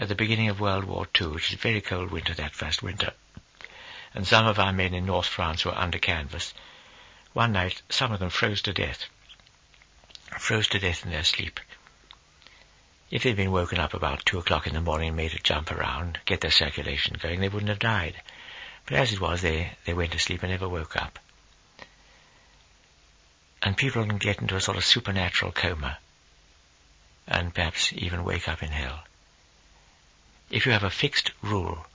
at the beginning of World War II, which was a very cold winter that first winter, and some of our men in North France were under canvas. One night, some of them froze to death. Froze to death in their sleep. If they'd been woken up about two o'clock in the morning and made to jump around, get their circulation going, they wouldn't have died. But as it was, they, they went to sleep and never woke up. And people can get into a sort of supernatural coma and perhaps even wake up in hell. If you have a fixed rule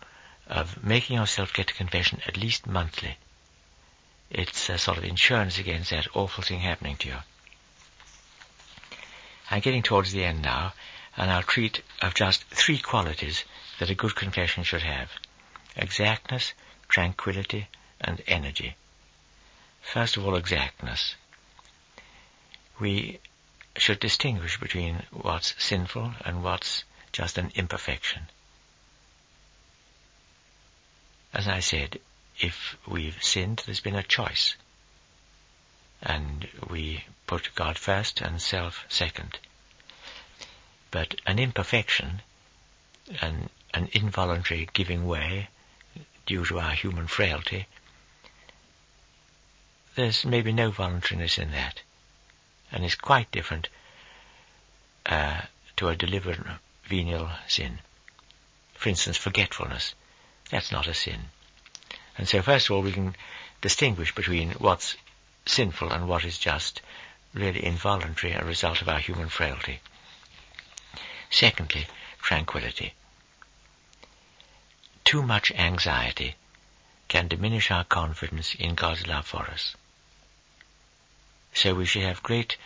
of making yourself get to confession at least monthly, it's a sort of insurance against that awful thing happening to you. I'm getting towards the end now, and I'll treat of just three qualities that a good confession should have. Exactness, tranquility, and energy. First of all, exactness. We should distinguish between what's sinful and what's just an imperfection. As I said, if we've sinned, there's been a choice. And we put God first and self second. But an imperfection, an, an involuntary giving way due to our human frailty, there's maybe no voluntariness in that. And it's quite different uh, to a deliberate venial sin. For instance, forgetfulness. That's not a sin. And so first of all we can distinguish between what's sinful and what is just really involuntary, a result of our human frailty. Secondly, tranquility. Too much anxiety can diminish our confidence in God's love for us. So we should have great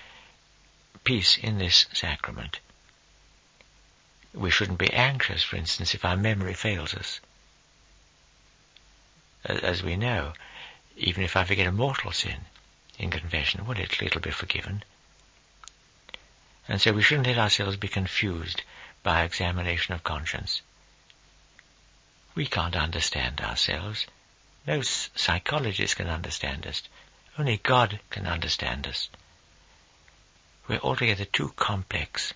peace in this sacrament. We shouldn't be anxious, for instance, if our memory fails us. As we know, even if I forget a mortal sin in confession, well, it'll, it'll be forgiven. And so we shouldn't let ourselves be confused by examination of conscience. We can't understand ourselves. No psychologist can understand us. Only God can understand us. We're altogether too complex,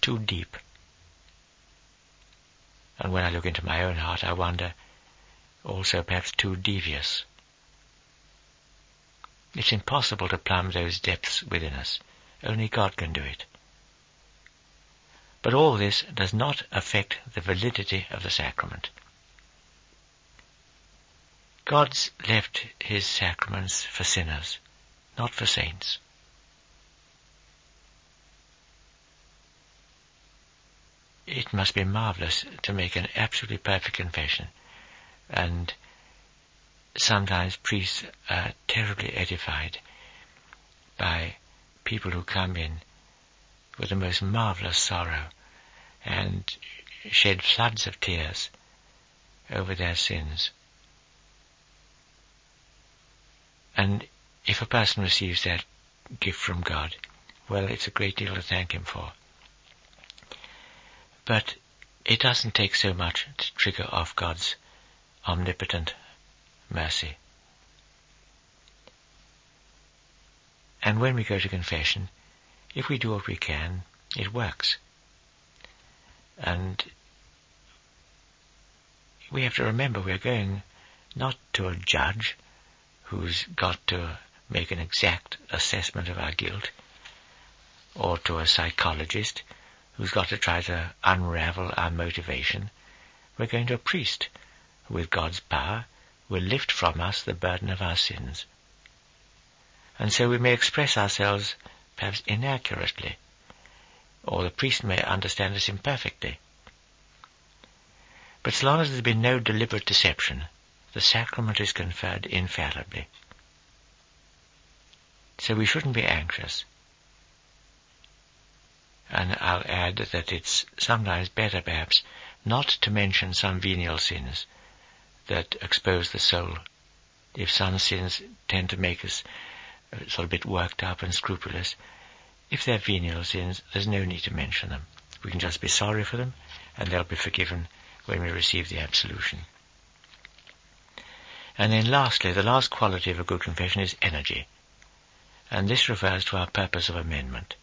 too deep. And when I look into my own heart, I wonder, also perhaps too devious. It's impossible to plumb those depths within us. Only God can do it. But all this does not affect the validity of the sacrament. God's left his sacraments for sinners, not for saints. It must be marvelous to make an absolutely perfect confession, and sometimes priests are terribly edified by people who come in with the most marvelous sorrow and shed floods of tears over their sins. And if a person receives that gift from God, well, it's a great deal to thank Him for. But it doesn't take so much to trigger off God's omnipotent mercy. And when we go to confession, if we do what we can, it works. And we have to remember we're going not to a judge who's got to make an exact assessment of our guilt, or to a psychologist who's got to try to unravel our motivation. We're going to a priest with God's power, will lift from us the burden of our sins and so we may express ourselves perhaps inaccurately, or the priest may understand us imperfectly. But so long as there's been no deliberate deception, the sacrament is conferred infallibly. So we shouldn't be anxious. And I'll add that it's sometimes better perhaps not to mention some venial sins that expose the soul. If some sins tend to make us uh, sort of a bit worked up and scrupulous, if they're venial sins, there's no need to mention them. We can just be sorry for them, and they'll be forgiven when we receive the absolution. And then lastly, the last quality of a good confession is energy. And this refers to our purpose of amendment.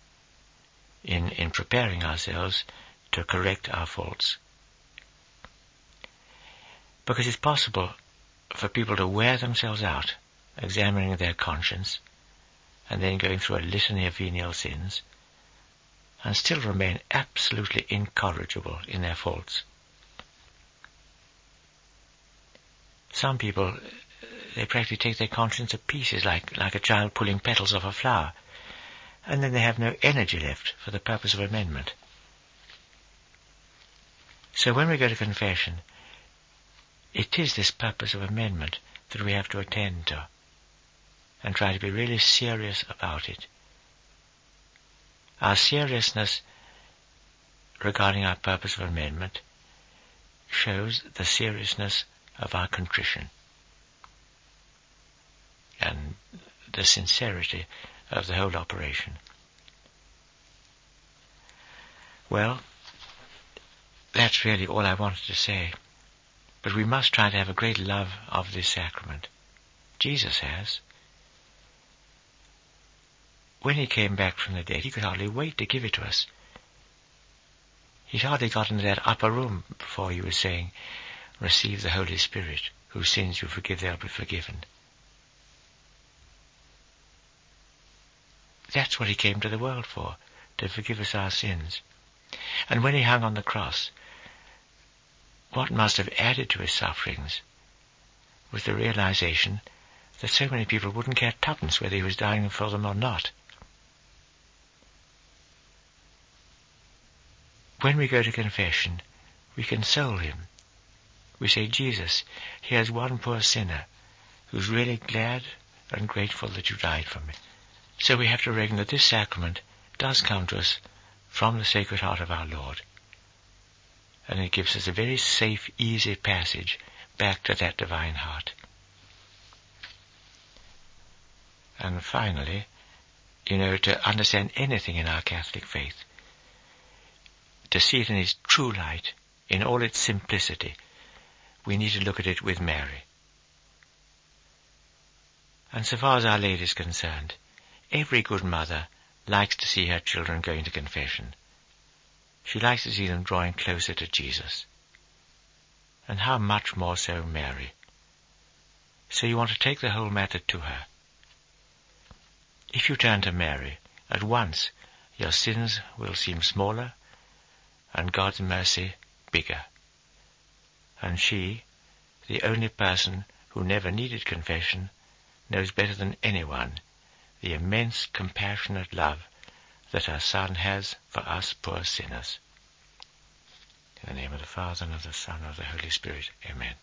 In, in preparing ourselves to correct our faults. Because it's possible for people to wear themselves out examining their conscience and then going through a litany of venial sins and still remain absolutely incorrigible in their faults. Some people, they practically take their conscience to pieces like, like a child pulling petals off a flower, and then they have no energy left for the purpose of amendment. So when we go to confession, it is this purpose of amendment that we have to attend to and try to be really serious about it. Our seriousness regarding our purpose of amendment shows the seriousness of our contrition and the sincerity of the whole operation. Well, that's really all I wanted to say. But we must try to have a great love of this sacrament. Jesus has. When he came back from the dead, he could hardly wait to give it to us. He'd hardly got into that upper room before he was saying, receive the Holy Spirit, whose sins you forgive, they'll be forgiven. That's what he came to the world for, to forgive us our sins. And when he hung on the cross, what must have added to his sufferings was the realization that so many people wouldn't care tuppence whether he was dying for them or not. When we go to confession, we console him. We say, Jesus, here's one poor sinner who's really glad and grateful that you died for me. So we have to reckon that this sacrament does come to us from the Sacred Heart of our Lord. And it gives us a very safe, easy passage back to that divine heart. And finally, you know, to understand anything in our Catholic faith, to see it in its true light, in all its simplicity, we need to look at it with Mary. And so far as Our Lady is concerned, every good mother likes to see her children going to confession. She likes to see them drawing closer to Jesus. And how much more so Mary. So you want to take the whole matter to her. If you turn to Mary, at once your sins will seem smaller and God's mercy bigger. And she, the only person who never needed confession, knows better than anyone the immense compassionate love that our Son has for us poor sinners. In the name of the Father, and of the Son, and of the Holy Spirit. Amen.